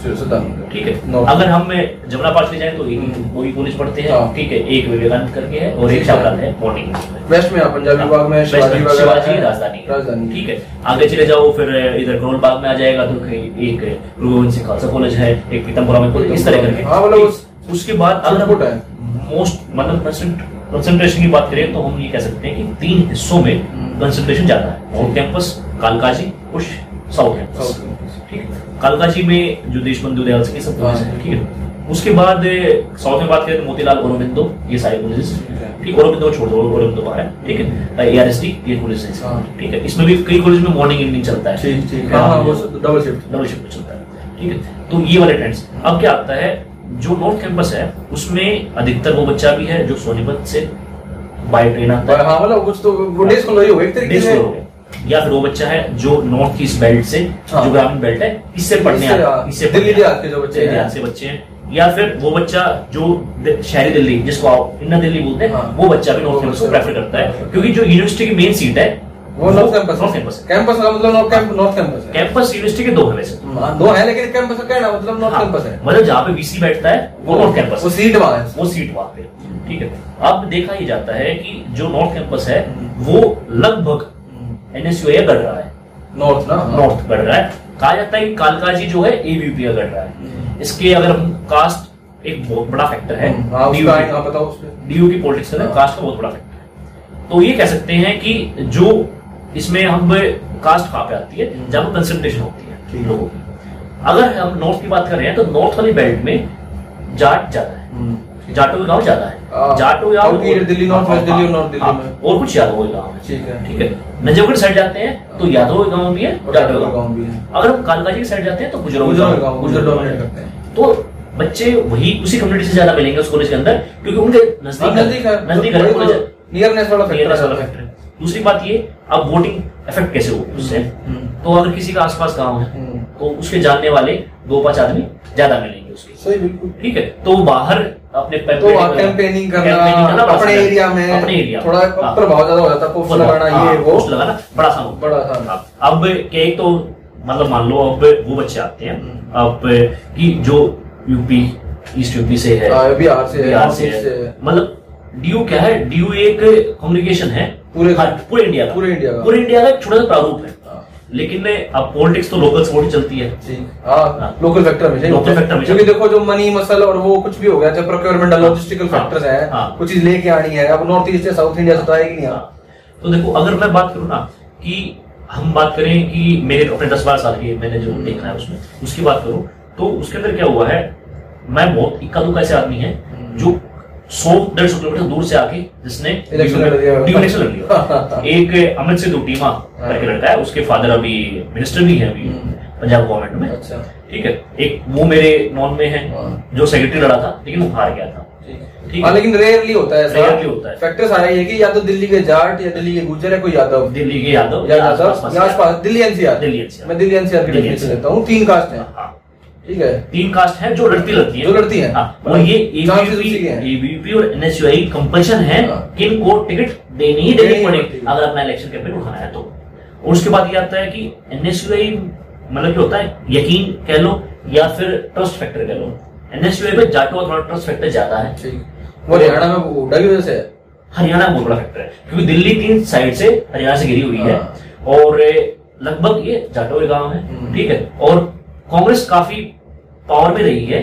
Speaker 2: है ठीक है। अगर हम जमुना पास ले जाए तो एक
Speaker 1: हम्म।
Speaker 2: वही कॉलेज पढ़ते हैं
Speaker 1: हाँ।
Speaker 2: ठीक है एक विवेकानंद करके है और एक
Speaker 1: ठीक है।
Speaker 2: मॉर्निंग में
Speaker 1: वेस्ट में पंजाबी बाग में शिवाजी
Speaker 2: में शिवाजी
Speaker 1: है।
Speaker 2: राजधानी ठीक है। आगे चले जाओ फिर इधर करोल बाग में आ जाएगा तो एक गुरु सिंह खालसा कॉलेज है एक पीतमपुरा में कॉलेज इस तरह करके।
Speaker 1: हाँ, मतलब।
Speaker 2: उसके बाद अगर मोस्ट मतलब कंसंट्रेशन की बात करें तो हम ये कह सकते हैं कि तीन हिस्सों में
Speaker 1: हम्म।
Speaker 2: कंसंट्रेशन ज़्यादा है। नॉर्थ कैंपस कालकाजी और साउथ कैंपस
Speaker 1: South campus।
Speaker 2: ठीक है कालकाजी में जो देशबंधु दयाल सिंह सब
Speaker 1: हाँ।
Speaker 2: ठीक है? उसके बाद साउथ में बात करें तो मोतीलाल औरबिंदो ये सारे कॉलेजेस
Speaker 1: ठीक है।
Speaker 2: औरबिंदो छोड़ दो औरबिंदो बाहर है ठीक है? ए आर एस टी ये कॉलेज है।
Speaker 1: हाँ।
Speaker 2: ठीक है इसमें भी कई कॉलेज में मॉर्निंग इवनिंग चलता है।
Speaker 1: डबल शिफ्ट
Speaker 2: डबल शिफ्ट चलता है। ठीक है तो ये वाले ट्रेंड्स अब क्या आता है जो नॉर्थ कैंपस है उसमें अधिकतर वो बच्चा भी है जो सोनीपत से बाय ट्रेन आता है।
Speaker 1: हाँ मतलब कुछ तो वो डेज़ को हो एक तरीके से
Speaker 2: हैं। या फिर वो बच्चा है जो नॉर्थ ईस्ट बेल्ट से
Speaker 1: हाँ।
Speaker 2: जो ग्रामीण बेल्ट है इससे पढ़ने
Speaker 1: इससे, हाँ, दिल्ली देहात के जो बच्चे हैं।
Speaker 2: देहात से बच्चे हैं। या फिर वो बच्चा जो शहरी दिल्ली जिसको आप इन्ना दिल्ली बोलते हैं
Speaker 1: हाँ।
Speaker 2: वो बच्चा भी नॉर्थ कैंपस को प्रेफर करता है क्योंकि जो यूनिवर्सिटी की मेन सीट है
Speaker 1: वो नॉर्थ कैंपस
Speaker 2: नॉर्थ कैंपस है।
Speaker 1: कैंपस का मतलब नॉर्थ कैंप नॉर्थ कैंपस है।
Speaker 2: कैंपस यूनिवर्सिटी के दो है वैसे।
Speaker 1: हाँ, दो है लेकिन कैंपस का कहना मतलब नॉर्थ
Speaker 2: हाँ,
Speaker 1: कैंपस है।
Speaker 2: मतलब जहाँ पे वीसी बैठता है वो नॉर्थ कैंपस
Speaker 1: वो
Speaker 2: है
Speaker 1: सीट वहाँ है।
Speaker 2: वो सीट वहाँ पे। ठीक है। अब देखा ही जाता है कि जो नॉर्थ कैंपस है वो लगभग एनएसयूए गढ़ रहा है।
Speaker 1: नॉर्थ ना? हाँ।
Speaker 2: नॉर्थ गढ़ रहा है। कहा जाता है कि कालकाजी जो है एबीपी गढ़ रहा है। इसके अगर हम कास्ट एक बहुत बड़ा फैक्टर है।
Speaker 1: हम्म, हाँ,
Speaker 2: डीयू की पॉलिटिक्स में
Speaker 1: हाँ।
Speaker 2: कास्ट का बहुत बड़ा फैक्टर है। तो ये कह सकते हैं कि जो इसमें हम कास्ट कहाँ पे आती है? जहाँ पर कंसंट्रेशन होती है लोगों की। अगर हम नॉर्थ की बात कर रहे हैं तो नॉर्थ वाली बेल्ट में जाट ज़्यादा है।
Speaker 1: हम्म,
Speaker 2: जाटो गाँव ज़्यादा
Speaker 1: हाँ,
Speaker 2: है। जाटो या
Speaker 1: दिल्ली, North West दिल्ली और North दिल्ली
Speaker 2: हाँ,
Speaker 1: में।
Speaker 2: और कुछ यादव गाँव है
Speaker 1: ठीक है।
Speaker 2: ठीक है? नजफगढ़ साइड जाते हैं तो यादव गाँव भी है जाटो गाँव।
Speaker 1: गाँव भी है।
Speaker 2: अगर हम कालकाजी की साइड जाते हैं तो गुजरों के
Speaker 1: गुजर
Speaker 2: गाँव
Speaker 1: गुजर डोमिनेट करते हैं।
Speaker 2: तो बच्चे वही उसी कम्युनिटी से ज़्यादा मिलेंगे उस कॉलेज के अंदर क्योंकि उनके
Speaker 1: हाँ,
Speaker 2: नज़दीक
Speaker 1: नज़दीक है।
Speaker 2: है
Speaker 1: तो नियरनेस वाला फैक्टर है।
Speaker 2: है। दूसरी बात ये अब वोटिंग इफ़ेक्ट कैसे हो उससे?
Speaker 1: हम्म।
Speaker 2: तो अगर किसी का आसपास गाँव है
Speaker 1: हम्म।
Speaker 2: तो उसके जानने वाले दो पाँच आदमी ज़्यादा मिलेंगे। उसके
Speaker 1: सही बिल्कुल।
Speaker 2: ठीक है तो बाहर अपने
Speaker 1: तो कैंपेनिंग करना अपने एरिया में
Speaker 2: अपने एरिया
Speaker 1: थोड़ा
Speaker 2: हाँ।
Speaker 1: प्रभाव ज़्यादा हो जाता है पोस्ट लगाना
Speaker 2: हाँ,
Speaker 1: ये वो।
Speaker 2: पोस्ट लगाना बड़ा आसान
Speaker 1: बड़ा आसान।
Speaker 2: हाँ, अब एक तो मतलब मान लो अब वो बच्चे आते हैं
Speaker 1: हम्म।
Speaker 2: अब कि जो यूपी ईस्ट यूपी से है
Speaker 1: हाँ, बिहार से है,
Speaker 2: बिहार से
Speaker 1: से
Speaker 2: है
Speaker 1: है।
Speaker 2: मतलब डीयू क्या है? डीयू एक कम्युनिकेशन है।
Speaker 1: पूरे-
Speaker 2: हाँ, पूरे इंडिया
Speaker 1: पूरे इंडिया
Speaker 2: पूरे इंडिया का एक छोटा सा प्रारूप है
Speaker 1: हाँ,
Speaker 2: लेकिन अब पॉलिटिक्स तो लोकल सपोर्ट ही चलती है।
Speaker 1: लोकल फैक्टर में
Speaker 2: Local factor में
Speaker 1: क्योंकि देखो जो मनी मसल और वो कुछ भी हो गया चाहे प्रोक्योरमेंट लॉजिस्टिकल फैक्टर्स है। कुछ चीज़ लेके आनी है अब नॉर्थ ईस्ट से साउथ इंडिया से तो आएगी नहीं
Speaker 2: हाँ। तो देखो अगर मैं बात करूँ ना कि हम बात करें कि मेरे अपने दस बारह साल की मैंने जो देखा है उसमें उसकी बात करूँ तो उसके अंदर क्या हुआ है मैं बहुत इक्का दुक्का ऐसे आदमी है जो सौ डेढ़ सौ किलोमीटर दूर से आके जिसने इलेक्शन लड़ लिया। एक अमित सिद्धू टीमा करके लड़का है उसके फादर अभी मिनिस्टर भी है अभी
Speaker 1: हम्म।
Speaker 2: पंजाब गवर्नमेंट में।
Speaker 1: अच्छा।
Speaker 2: ठीक है? एक वो मेरे नॉन में है
Speaker 1: हाँ।
Speaker 2: जो सेक्रेटरी लड़ा था लेकिन वो हार गया था।
Speaker 1: ठीक। हाँ?
Speaker 2: है।
Speaker 1: लेकिन रेयरली होता है
Speaker 2: Rarely होता है।
Speaker 1: फैक्टर सारा ये कि या तो दिल्ली के जाट या दिल्ली के गुजर है कोई यादव।
Speaker 2: दिल्ली के यादव
Speaker 1: या यादव दिल्ली एनसीआर।
Speaker 2: दिल्ली NCR
Speaker 1: मैं दिल्ली एनसीआर की लेता हूँ तीन कास्ट है।
Speaker 2: हाँ।
Speaker 1: ठीक है।
Speaker 2: तीन कास्ट है जो लड़ती लड़ती है।
Speaker 1: जो लड़ती हैं।
Speaker 2: हाँ, और ये
Speaker 1: के।
Speaker 2: एबीपी और एनएसयूआई कंपल्शन है। कि इनको टिकट देनी ही
Speaker 1: देनी
Speaker 2: पड़ेगी अगर अपना इलेक्शन कैंपेन उठाना है तो। और उसके बाद ये आता है कि एनएसयूआई मतलब क्या होता है? यकीन कह लो या फिर ट्रस्ट फैक्टर कह लो। एनएसयूआई पे जाटो का थोड़ा ट्रस्ट फैक्टर ज़्यादा है।
Speaker 1: वो हरियाणा में वो की वजह से
Speaker 2: हरियाणा बहुत बड़ा फैक्टर है क्योंकि दिल्ली तीन साइड से हरियाणा से घिरी हुई है।
Speaker 1: हाँ।
Speaker 2: और लगभग ये जाटो के गाँव है।
Speaker 1: हम्म।
Speaker 2: ठीक है। और कांग्रेस काफ़ी पावर में रही है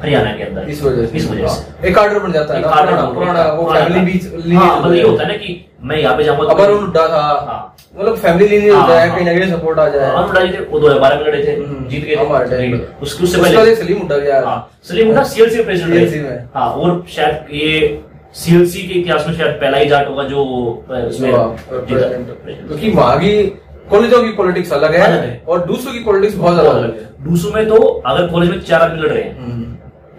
Speaker 2: हरियाणा के अंदर
Speaker 1: इस वजह से
Speaker 2: इस वजह से।
Speaker 1: एक आर्डर बन जाता है पुराना पुराना वो फैमिली। बीच
Speaker 2: हाँ मतलब ये होता है ना कि मैं यहाँ पे जाऊँगा
Speaker 1: अब अरुण हुड्डा था
Speaker 2: हाँ।
Speaker 1: मतलब फैमिली लीनियज
Speaker 2: हाँ,
Speaker 1: होता है
Speaker 2: हाँ।
Speaker 1: कहीं ना कहीं सपोर्ट आ जाए
Speaker 2: अरुण राज़ी थे वो दो हज़ार बारह में लड़े थे
Speaker 1: हम्म,
Speaker 2: जीत गए। उसके उससे पहले
Speaker 1: सलीम हुड्डा गया
Speaker 2: हाँ सलीम हुड्डा सीएलसी प्रेसिडेंट रहे। हाँ और शायद ये सीएलसी के इतिहास में शायद पहला ही जाट होगा जो उसमें।
Speaker 1: क्योंकि वहाँ की कॉलेजों की पॉलिटिक्स अलग है। और दूसरों की पॉलिटिक्स बहुत ज़्यादा अलग है।
Speaker 2: डूसू में तो अगर कॉलेज में चार आदमी लड़ रहे हैं
Speaker 1: हम्म,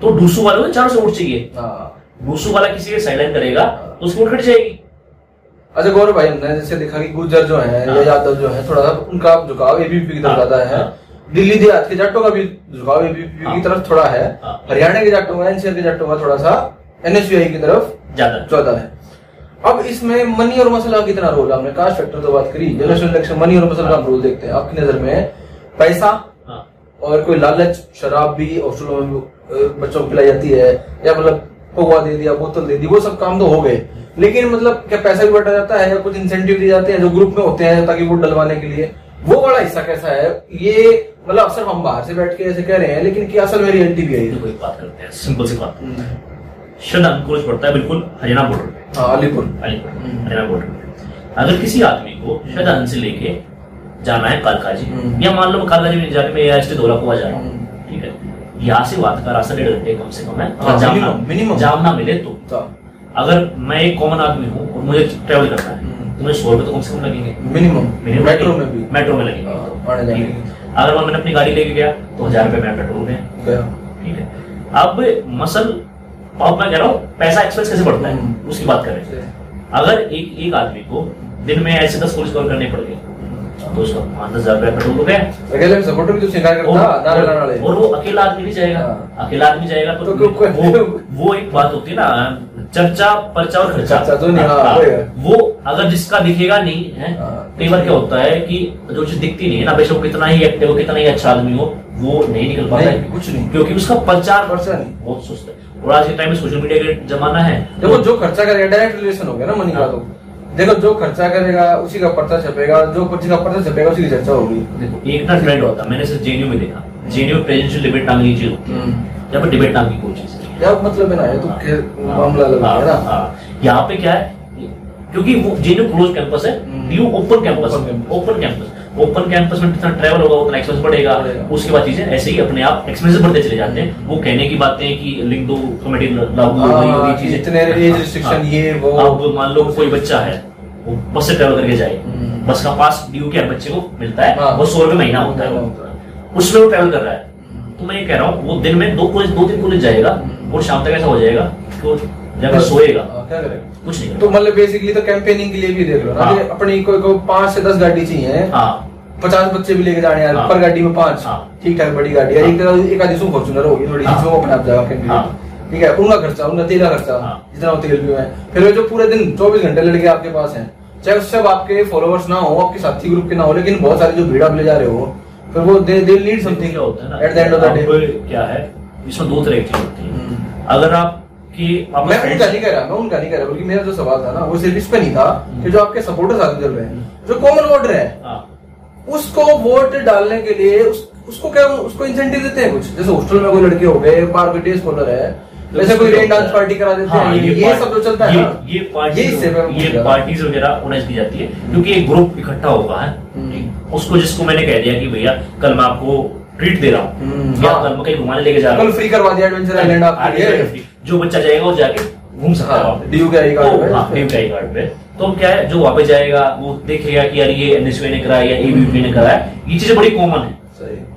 Speaker 2: तो डूसू वालों को चारों से वोट चाहिए।
Speaker 1: हाँ।
Speaker 2: डूसू वाला किसी के साइड करेगा तो उसकी वोट कट जाएगी।
Speaker 1: अच्छा गौरव भाई हमने जैसे देखा कि गुर्जर जो है या
Speaker 2: हाँ।
Speaker 1: यादव जो है थोड़ा सा उनका झुकाव एबीपी की तरफ़
Speaker 2: हाँ,
Speaker 1: ज़्यादा है। दिल्ली देहात के जाटों का भी झुकाव एबीपी। की तरफ़ थोड़ा है।
Speaker 2: हाँ।
Speaker 1: हरियाणा के जाटों का एनसीआर के जाटों का थोड़ा सा एनएसयूआई की तरफ़
Speaker 2: ज़्यादा।
Speaker 1: ज़्यादा है। अब इसमें मनी और मसला का कितना रोल है? हमने कास्ट फैक्टर तो बात करी। जनरल इलेक्शन मनी और मसला का रोल देखते हैं। आपकी नज़र में पैसा
Speaker 2: हाँ।
Speaker 1: और कोई लालच शराब भी हॉस्टलों में बच्चों को पिलाई जाती है या मतलब पौवा दे दिया बोतल दे दी वो सब काम तो हो गए। लेकिन मतलब क्या पैसा भी बटा जाता है या कुछ इंसेंटिव दिए जाते हैं जो ग्रुप में होते हैं ताकि वोट डलवाने के लिए? वो वाला हिस्सा कैसा है? ये मतलब अक्सर हम बाहर से बैठ के ऐसे कह रहे हैं लेकिन क्या असल में रियलिटी भी है ये?
Speaker 2: बात करते हैं सिंपल सी बात।
Speaker 1: हम्म,
Speaker 2: श्रद्धा कॉलेज पड़ता है बिल्कुल हरियाणा बॉर्डर
Speaker 1: अलीपुर।
Speaker 2: अलीपुर
Speaker 1: हम्म।
Speaker 2: बॉर्डर अगर किसी आदमी को श्रद्धांजलि से लेके जाना है कालकाजी
Speaker 1: हम्म।
Speaker 2: या मान लो मैं कालकाजी में जाके मैं या धोला कुआ जा रहा हूँ
Speaker 1: हम्म।
Speaker 2: ठीक है? यहाँ से बात का रास्ता डेढ़ घंटे कम से कम है।
Speaker 1: हाँ,
Speaker 2: अगर जाम ना
Speaker 1: minimum, minimum।
Speaker 2: जाम ना मिले तो।
Speaker 1: तो
Speaker 2: अगर मैं एक कॉमन आदमी हूँ और मुझे ट्रेवल करना है
Speaker 1: हम्म।
Speaker 2: तो मुझे सौ रुपए तो कम से कम लगेंगे।
Speaker 1: मिनिमम मेट्रो में भी।
Speaker 2: मेट्रो में लगेंगे।
Speaker 1: हाँ, जाने
Speaker 2: है। अगर मैं मैंने अपनी गाड़ी लेके गया तो हज़ार रुपए मैं पेट्रोल में।
Speaker 1: गया।
Speaker 2: ठीक है? अब मसल अब मैं कह रहा हूँ पैसा एक्सपेंस कैसे बढ़ता है?
Speaker 1: हम्म।
Speaker 2: उसकी बात करें। अगर एक एक आदमी को दिन में ऐसे दस पुलिस कवर करने पड़ गए तो उसका पाँच दस हज़ार रुपया पेट्रोल हो
Speaker 1: अकेले तो
Speaker 2: और,
Speaker 1: करता नारे लाने
Speaker 2: और वो अकेला आदमी नहीं जाएगा।
Speaker 1: हाँ।
Speaker 2: अकेला आदमी जाएगा तो,
Speaker 1: तो
Speaker 2: वो, वो एक बात होती है ना चर्चा पर्चा और खर्चा।
Speaker 1: खर्चा तो नहीं, हाँ,
Speaker 2: हाँ। वो अगर जिसका दिखेगा नहीं है
Speaker 1: हाँ।
Speaker 2: कई बार क्या होता है कि जो चीज़ दिखती नहीं है ना बेशक वो कितना ही एक्टिव हो कितना ही अच्छा आदमी हो वो नहीं निकल पाता है।
Speaker 1: कुछ नहीं।
Speaker 2: क्योंकि उसका प्रचार बहुत सुस्त है। और आज के टाइम में सोशल मीडिया का जमाना है।
Speaker 1: देखो जो खर्चा करेगा डायरेक्ट रिलेशन हो गया ना मनी का
Speaker 2: हाँ।
Speaker 1: तो। देखो जो खर्चा करेगा उसी का पर्चा छपेगा जो पर्ची का पर्चा छपेगा उसी की चर्चा होगी।
Speaker 2: देखो एक ना ट्रेंड होता है मैंने सिर्फ़ जेएनयू में देखा। जेएनयू प्रेसिडेंशियल डिबेट नाम की चीज़ होती है। यहाँ पर डिबेट नाम की कोई चीज़
Speaker 1: क्या मतलब है ना ये तो मामला लग
Speaker 2: हाँ,
Speaker 1: गया ना।
Speaker 2: हाँ। यहाँ पे क्या है क्योंकि वो जेएनयू क्लोज कैंपस है
Speaker 1: हम्म।
Speaker 2: DU open campus open campus open campus में जितना ट्रैवल होगा उतना एक्सपेंस बढ़ेगा। उसके बाद चीज़ें ऐसे ही अपने आप एक्सपेंसिव बढ़ते चले जाते हैं। वो कहने की बातें कि लिंक दो कमेटी लागू हो गई
Speaker 1: हाँ,
Speaker 2: होगी चीज़ें।
Speaker 1: इतने age restriction, ये वो।
Speaker 2: अब मान लो कोई बच्चा है वो बस से ट्रैवल करके जाए।
Speaker 1: हम्म।
Speaker 2: बस का पास ड्यू के बच्चे को मिलता है
Speaker 1: हाँ।
Speaker 2: वो सौ रुपए महीना होता है। उसमें वो ट्रैवल कर रहा है। तो मैं ये कह रहा हूँ वो दिन में दो कॉलेज दो तीन कॉलेज जाएगा और शाम तक ऐसा हो जाएगा वो जाकर सोएगा।
Speaker 1: हाँ, क्या
Speaker 2: कुछ नहीं
Speaker 1: तो मतलब बेसिकली तो कैंपेनिंग के लिए भी देख लो
Speaker 2: हाँ।
Speaker 1: अपनी कोई को पाँच से दस गाड़ी चाहिए।
Speaker 2: हाँ।
Speaker 1: पचास बच्चे भी लेके जाने यार
Speaker 2: हाँ।
Speaker 1: पर गाड़ी में पाँच।
Speaker 2: हाँ।
Speaker 1: ठीक ठाक बड़ी गाड़ी है। एक एक आधी सौ फॉर्चुनर होगी थोड़ी
Speaker 2: हाँ।
Speaker 1: जो अपने आप जाएगा
Speaker 2: हाँ।
Speaker 1: ठीक है उनका खर्चा उनका तेल का खर्चा। जितना वो तेल भी है। फिर वो जो पूरे दिन चौबीस घंटे लड़के आपके पास हैं। चाहे अब आपके फॉलोअर्स ना हो आपके साथी ग्रुप के ना हो लेकिन बहुत सारी जो भीड़ आप ले जा रहे हो फिर वो दे दे नीड समथिंग
Speaker 2: क्या होता है ना?
Speaker 1: At the end of the day
Speaker 2: क्या है? इसमें दो तरह की चीज़ होती है। अगर आप की
Speaker 1: मैं उनका नहीं कह रहा मैं उनका नहीं कह रहा बल्कि मेरा जो सवाल था ना वो सिर्फ़ इस पे नहीं था कि जो आपके सपोर्टर्स आगे चल रहे हैं जो कॉमन है।
Speaker 2: हाँ।
Speaker 1: उसको वोट डालने के लिए उस, उसको क्या उसको इंसेंटिव देते हैं कुछ? जैसे हॉस्टल में कोई लड़के हो गए पार्क में डे स्कॉलर है वैसे कोई रेन डांस पार्टी करा देते
Speaker 2: हाँ,
Speaker 1: हैं ये,
Speaker 2: पार्ट-
Speaker 1: सब जो चलता है
Speaker 2: ये, ये पार्टी
Speaker 1: ये
Speaker 2: ये पार्टीज़ वगैरह ऑर्गेनाइज की जाती है क्योंकि एक ग्रुप इकट्ठा होगा है?
Speaker 1: हम्म।
Speaker 2: उसको जिसको मैंने कह दिया कि भैया कल मैं आपको ट्रीट दे रहा हूँ।
Speaker 1: हम्म,
Speaker 2: या।
Speaker 1: हाँ।
Speaker 2: कल मैं कहीं घुमाने लेके जा रहा
Speaker 1: कल
Speaker 2: हूँ।
Speaker 1: फ्री करवा दिया एडवेंचर आइलैंड आपके लिए।
Speaker 2: जो बच्चा जाएगा वो जाके घूम सकता है
Speaker 1: हाँ। DU के कार्ड
Speaker 2: तो,
Speaker 1: पे।
Speaker 2: हाँ, तो क्या है जो वापस जाएगा वो देखेगा कि यार ये एनएसयूए ने कराया या एबीपी ने कराया ये चीज़ें बड़ी कॉमन है।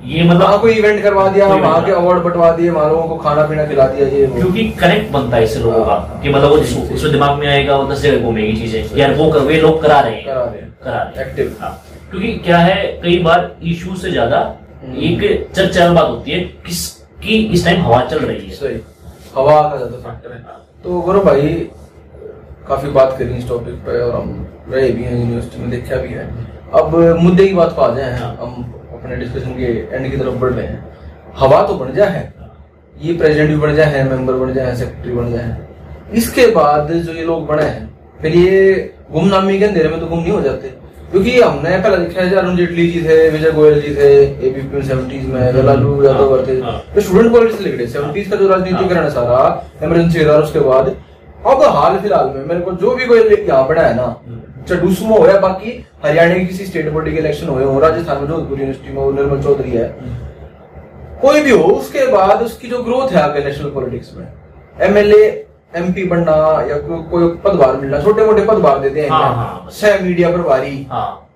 Speaker 2: ये मतलब
Speaker 1: वहाँ कोई इवेंट करवा दिया वहाँ के अवार्ड बंटवा दिए वहाँ लोगों को खाना पीना खिला दिया ये
Speaker 2: क्योंकि कनेक्ट बनता है इससे लोगों का
Speaker 1: हाँ,
Speaker 2: कि मतलब वो। उसमें दिमाग में आएगा वो दस जगह घूमेगी चीज़ें। यार वो कर वे लोग करा रहे हैं।
Speaker 1: करा रहे हैं।
Speaker 2: करा रहे हैं। हाँ। क्योंकि क्या है कई बार इशू से ज़्यादा
Speaker 1: हम्म।
Speaker 2: एक चर्चा में बात होती है किसकी इस टाइम हवा चल रही है।
Speaker 1: सही। हवा का ज़्यादा फैक्टर है। तो गौरव भाई काफ़ी बात करी इस टॉपिक पे और हम रहे भी हैं यूनिवर्सिटी में देखा भी है। अब मुद्दे की बात को आ जाए
Speaker 2: हाँ।
Speaker 1: हम अपने डिस्कशन के एंड की तरफ़ बढ़ रहे हैं। हवा तो बन जाए है ये प्रेसिडेंट भी बन जाए है मेंबर बन जाए सेक्रेटरी बन जाए इसके बाद जो ये लोग बने हैं फिर ये गुमनामी के अंधेरे में तो गुम नहीं हो जाते। क्योंकि हमने पहले देखा है अरुण जेटली जी थे विजय गोयल जी थे एबीपी में सेवेंटीज में लालू यादव
Speaker 2: हाँ,
Speaker 1: थे।
Speaker 2: हाँ।
Speaker 1: स्टूडेंट पॉलिटिक्स से लिख सेवेंटीज का जो राजनीतिकरण है सारा इमरजेंसी उसके बाद अब हाल फ़िलहाल में मेरे को जो भी कोई यहाँ पड़ा है ना चाहे डूसमो हो या बाकी हरियाणा की किसी स्टेट बॉडी के इलेक्शन हुए हो राजस्थान में जोधपुर यूनिवर्सिटी में निर्मल चौधरी है। कोई भी हो उसके बाद उसकी जो ग्रोथ है आगे नेशनल पॉलिटिक्स में एमएलए एमपी बनना या कोई कोई पदभार मिलना छोटे मोटे पदभार देते हैं
Speaker 2: हाँ, हाँ।
Speaker 1: सह मीडिया प्रभारी।
Speaker 2: हाँ।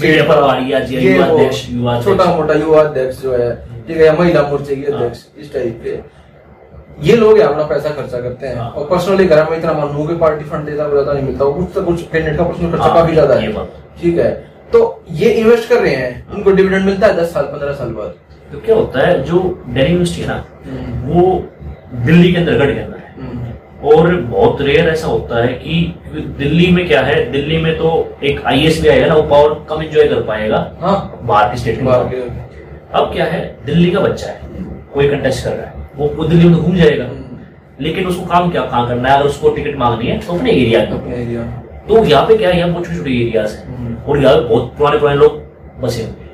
Speaker 2: मीडिया प्रभारी
Speaker 1: छोटा मोटा युवा अध्यक्ष जो है ठीक है महिला मोर्चे की अध्यक्ष इस टाइप के। ये लोग अपना पैसा खर्चा करते हैं।
Speaker 2: हाँ।
Speaker 1: और पर्सनली घर में इतना मानू कि पार्टी फंड देता है ज़्यादा नहीं मिलता। कुछ तो कुछ कैंडिडेट का पर्सनल खर्चा
Speaker 2: हाँ,
Speaker 1: काफ़ी ज़्यादा है। ठीक है। तो ये इन्वेस्ट कर रहे हैं। उनको डिविडेंड मिलता है दस साल पंद्रह साल बाद।
Speaker 2: तो क्या होता है जो दिल्ली यूनिवर्सिटी है ना वो दिल्ली के अंदर गढ़ के अंदर है।
Speaker 1: हम्म,
Speaker 2: और बहुत रेयर ऐसा होता है कि दिल्ली में क्या है दिल्ली में तो एक आईएएस भी आएगा ना वो पावर कम एंजॉय कर पाएगा।
Speaker 1: हाँ।
Speaker 2: बाहर के स्टेट में। अब क्या है दिल्ली का बच्चा है कोई कंटेस्ट कर रहा है। वो दिल्ली में तो घूम जाएगा। लेकिन उसको काम क्या? कहाँ करना है। अगर उसको टिकट मांगनी है तो अपने एरिया
Speaker 1: एरिया
Speaker 2: तो यहाँ पे क्या है? यहाँ बहुत छोटे छोटे एरियाज़
Speaker 1: हम्म।
Speaker 2: है और यहाँ पे बहुत पुराने पुराने लोग बसे हुए हैं।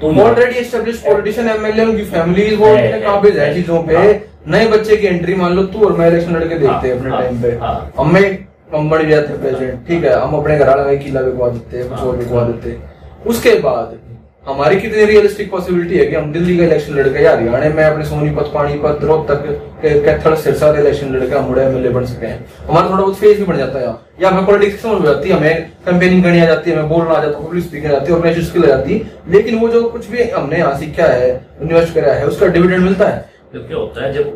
Speaker 2: तो
Speaker 1: ऑलरेडी एस्टेब्लिश पॉलिटिशियन एमएलए उनकी फैमिली वो काबिज है चीज़ों पे।
Speaker 2: हाँ।
Speaker 1: नए बच्चे की एंट्री मान लो तू और मैं इलेक्शन लड़के देखते हैं
Speaker 2: हाँ,
Speaker 1: अपने टाइम पे।
Speaker 2: हाँ।
Speaker 1: हम में हम जाते हैं प्रेसिडेंट ठीक है? हम अपने घर वाले में किला बिकवा देते हैं कुछ और बिकवा देते हैं। उसके बाद हमारी कितनी रियलिस्टिक पॉसिबिलिटी है कि हम दिल्ली का इलेक्शन लड़के या हरियाणा में अपने सोनीपत पानीपत रोहतक कैथल सिरसा का इलेक्शन लड़के हम मुड़े एमएलए बन सके हैं। हमारा थोड़ा बहुत फेस भी बन जाता है या हमें पॉलिटिक्स समझ में आती है हमें कैंपेनिंग करनी आ जाती है हमें बोलना आ जाता है पब्लिक स्पीकिंग आ जाती है ऑर्गेनाइजेशन स्किल आ जाती है। लेकिन वो जो कुछ भी हमने यहाँ सीखा है इन्वेस्ट करा है उसका डिविडेंड मिलता है।
Speaker 2: तो क्या होता है जब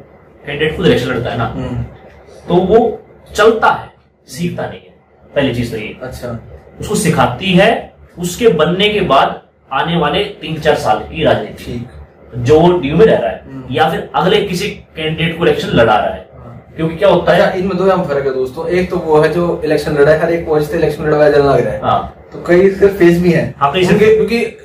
Speaker 2: कैंडिडेट खुद इलेक्शन लड़ता है ना
Speaker 1: हम्म,
Speaker 2: तो वो चलता है सीखता नहीं है। पहली चीज़ तो ये।
Speaker 1: अच्छा।
Speaker 2: उसको सिखाती है उसके बनने के बाद आने वाले तीन चार साल की राजनीति। जो ड्यू में रह रहा है
Speaker 1: हम्म।
Speaker 2: या फिर अगले किसी कैंडिडेट को इलेक्शन लड़ा रहा है। क्योंकि क्या होता
Speaker 1: अच्छा
Speaker 2: है
Speaker 1: इनमें दो हम फ़र्क है दोस्तों। एक तो वो है जो इलेक्शन लड़ा है हर एक वजह से इलेक्शन लड़वाया जाने लग रहा है।
Speaker 2: हाँ।
Speaker 1: तो कई सिर्फ़ फेस भी है।
Speaker 2: हाँ,
Speaker 1: क्योंकि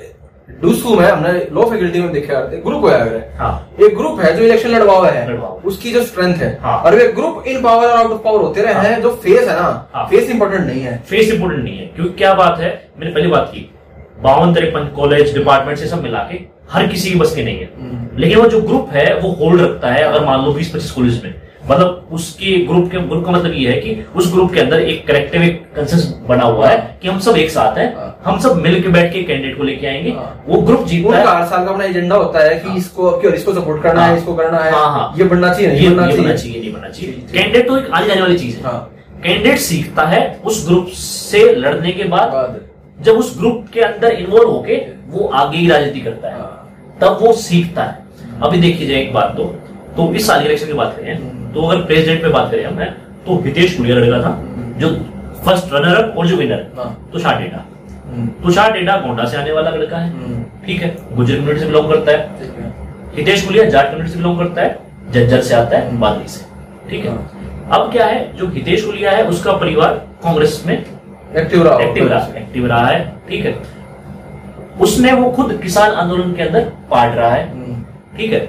Speaker 1: डूसू में हमने लॉ फैकल्टी में देखे आते ग्रुप होया है।
Speaker 2: हाँ।
Speaker 1: एक ग्रुप है जो इलेक्शन लड़वा हुआ है।
Speaker 2: लड़वा हुआ है।
Speaker 1: उसकी जो स्ट्रेंथ है।
Speaker 2: हाँ।
Speaker 1: और वे ग्रुप इन पावर और आउट ऑफ़ पावर होते रहे
Speaker 2: हाँ।
Speaker 1: हैं। जो फेस है ना।
Speaker 2: हाँ।
Speaker 1: फेस इंपोर्टेंट नहीं है।
Speaker 2: फेस इंपोर्टेंट नहीं है। क्योंकि क्या बात है? मैंने पहली बात की। बावन तिरपन कॉलेज डिपार्टमेंट से सब मिला के हर किसी की बस के नहीं है। लेकिन वो जो ग्रुप है वो होल्ड रखता है अगर मान लो बीस पच्चीस कॉलेज में। मतलब उसके ग्रुप के ग्रुप का मतलब ये है कि उस ग्रुप के अंदर एक कलेक्टिव एक कंसेंस बना हुआ है कि हम सब एक साथ हैं
Speaker 1: हाँ।
Speaker 2: हम सब मिल के बैठ के कैंडिडेट को लेके आएँगे।
Speaker 1: हाँ।
Speaker 2: वो ग्रुप जीतता है।
Speaker 1: हर साल का अपना एजेंडा होता है कि इसको क्यों इसको सपोर्ट करना
Speaker 2: हाँ।
Speaker 1: है। इसको करना है।
Speaker 2: हाँ, हाँ।
Speaker 1: ये बनना चाहिए
Speaker 2: ये
Speaker 1: नहीं बनना चाहिए।
Speaker 2: नहीं बनना चाहिए। कैंडिडेट तो एक आने जाने वाली चीज़ है।
Speaker 1: हाँ।
Speaker 2: कैंडिडेट सीखता है उस ग्रुप से लड़ने के बाद। जब उस ग्रुप के अंदर इन्वॉल्व होके वो आगे ही राजनीति करता है
Speaker 1: हाँ।
Speaker 2: तब वो सीखता है। अभी देखिए जाए एक बात तो तो इस साल इलेक्शन की बात करें तो अगर प्रेसिडेंट पे बात करें हम तो हितेश गुड़िया लड़का था जो फ़र्स्ट रनर अप और जो विनर
Speaker 1: हाँ।
Speaker 2: तुषार डेटा
Speaker 1: हम्म,
Speaker 2: तुषार डेटा गोंडा से आने वाला लड़का है।
Speaker 1: हम्म,
Speaker 2: ठीक है गुजर कम्युनिटी से बिलोंग करता है।
Speaker 1: है।
Speaker 2: हितेश गुड़िया जाट कम्युनिटी से बिलोंग करता है जज्जर से आता है बादली से। ठीक है। अब क्या है जो हितेश गुलिया है उसका परिवार कांग्रेस में
Speaker 1: एक्टिव रहा
Speaker 2: एक्टिव रहा एक्टिव रहा है ठीक है। उसने वो खुद किसान आंदोलन के अंदर पार्ट रहा है
Speaker 1: हम्म,
Speaker 2: ठीक है।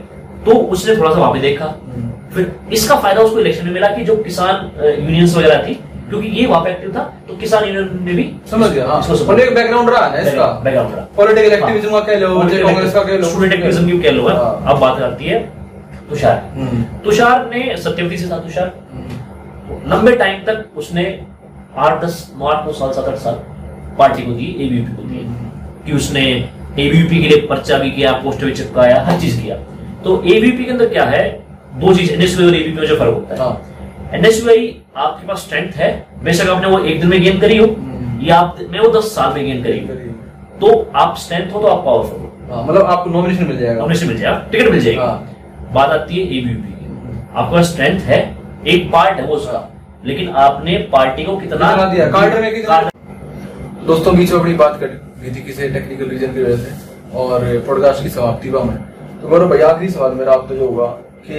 Speaker 2: तो उसने थोड़ा सा वहाँ पे देखा।
Speaker 1: हम्म,
Speaker 2: फिर इसका फ़ायदा उसको इलेक्शन में मिला कि जो किसान यूनियंस वगैरह थी क्योंकि ये वहाँ पे एक्टिव था तो किसान यूनियन ने भी
Speaker 1: समझ गया हाँ।
Speaker 2: इसको
Speaker 1: एक बैकग्राउंड रहा है इसका।
Speaker 2: बैकग्राउंड रहा।
Speaker 1: पॉलिटिकल एक्टिविज्म का कह लो कांग्रेस का कह लो।
Speaker 2: स्टूडेंट एक्टिविज्म की कह लो हाँ। अब बात आती है तुषार
Speaker 1: हम्म,
Speaker 2: तुषार ने सत्यवती से था तुषार। लंबे टाइम तक उसने आठ दस आठ नौ साल सात आठ साल पार्टी को दी एबीवीपी को दी। कि उसने एबीवीपी के लिए पर्चा भी किया पोस्टर भी चिपकाया हर चीज़ किया। तो एबीवीपी के अंदर क्या है? दो चीज़ एनएसयूआई और एबीपी में जो फ़र्क होता है।
Speaker 1: हाँ।
Speaker 2: एनएसयूआई आपके पास स्ट्रेंथ है बेशक आपने वो एक दिन में गेन करी हो
Speaker 1: हम्म।
Speaker 2: या आप मैं वो दस साल में गेन करी हो। तो आप स्ट्रेंथ हो तो आप पावरफुल हो।
Speaker 1: हाँ मतलब आपको नॉमिनेशन मिल जाएगा।
Speaker 2: नॉमिनेशन मिल जाएगा टिकट मिल जाएगी।
Speaker 1: हाँ।
Speaker 2: बात आती है एबीवीपी की। आपके पास स्ट्रेंथ है एक पार्ट है वो उसका। लेकिन आपने पार्टी को कितना
Speaker 1: दिया? कार्डर में कितना? दोस्तों बीच में अपनी बात कर। रही थी किसी टेक्निकल रीजन की वजह से। और पॉडकास्ट की समाप्ति पर में। तो गौरव भाई आखिरी सवाल मेरा आपसे जो होगा कि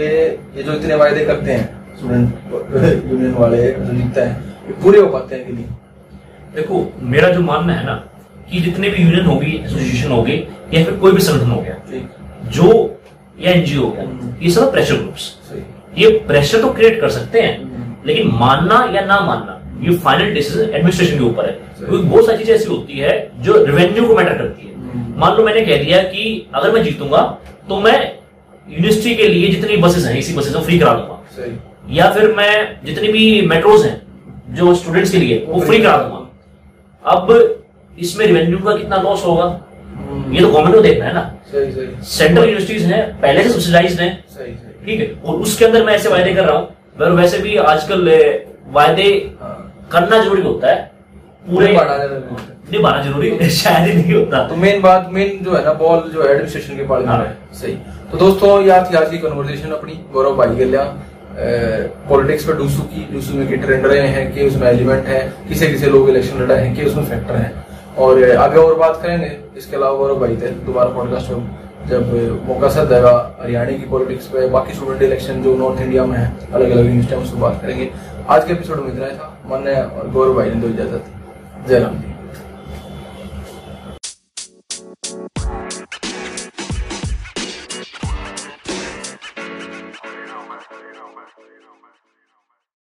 Speaker 1: ये जो इतने वायदे करते हैं स्टूडेंट यूनियन वाले जो जीतते हैं ये पूरे हो पाते हैं कि नहीं?
Speaker 2: देखो मेरा जो मानना है ना कि जितने भी यूनियन होगी एसोसिएशन होगी या फिर कोई भी संगठन हो गया जो। या एनजीओ हो गया ये सब प्रेशर ग्रुप्स ये प्रेशर तो क्रिएट कर सकते हैं
Speaker 1: हम्म।
Speaker 2: लेकिन मानना या ना मानना ये फाइनल डिसीज़न एडमिनिस्ट्रेशन के ऊपर है। क्योंकि बहुत सारी चीज़ें ऐसी होती है जो रेवेन्यू को मैटर करती है। मान लो मैंने कह दिया कि अगर मैं जीतूँगा तो मैं यूनिवर्सिटी के लिए जितनी बसेस हैं इसी बसेस को फ्री करा दूँगा। या फिर मैं जितनी भी मेट्रोज हैं जो स्टूडेंट्स के लिए वो फ्री करा दूँगा। अब इसमें रेवेन्यू का कितना लॉस होगा? ये तो गवर्नमेंट को देखना है ना। सेंट्रल यूनिवर्सिटीज हैं पहले से सब्सिडाइज हैं। ठीक है? और उसके अंदर मैं ऐसे वायदे कर रहा हूँ और वैसे भी आजकल वायदे करना ज़रूरी होता है। पूरे निभाना ज़रूरी शायद ही नहीं होता।
Speaker 1: तो मेन बात मेन जो है ना बॉल जो एडमिनिस्ट्रेशन के पास में
Speaker 2: हाँ।
Speaker 1: सही। तो दोस्तों यार थी आज की कन्वर्सेशन अपनी गौरव भाई गल्या पॉलिटिक्स पर डूसू की डूसू में की ट्रेंड रहे हैं कि उसमें एलिमेंट है किसे किसे लोग इलेक्शन लड़े हैं कि उसमें फैक्टर है। और आगे और बात करेंगे इसके अलावा गौरव भाई थे दोबारा पॉडकास्ट में जब मौका सर देगा हरियाणा की पॉलिटिक्स पे, बाकी स्टूडेंट इलेक्शन जो नॉर्थ इंडिया में है अलग अलग यूनिवर्सिटी में उसको बात करेंगे। आज के एपिसोड में इतना था। मन और गौरव भाई ने दो इजाज़त। जय राम जी।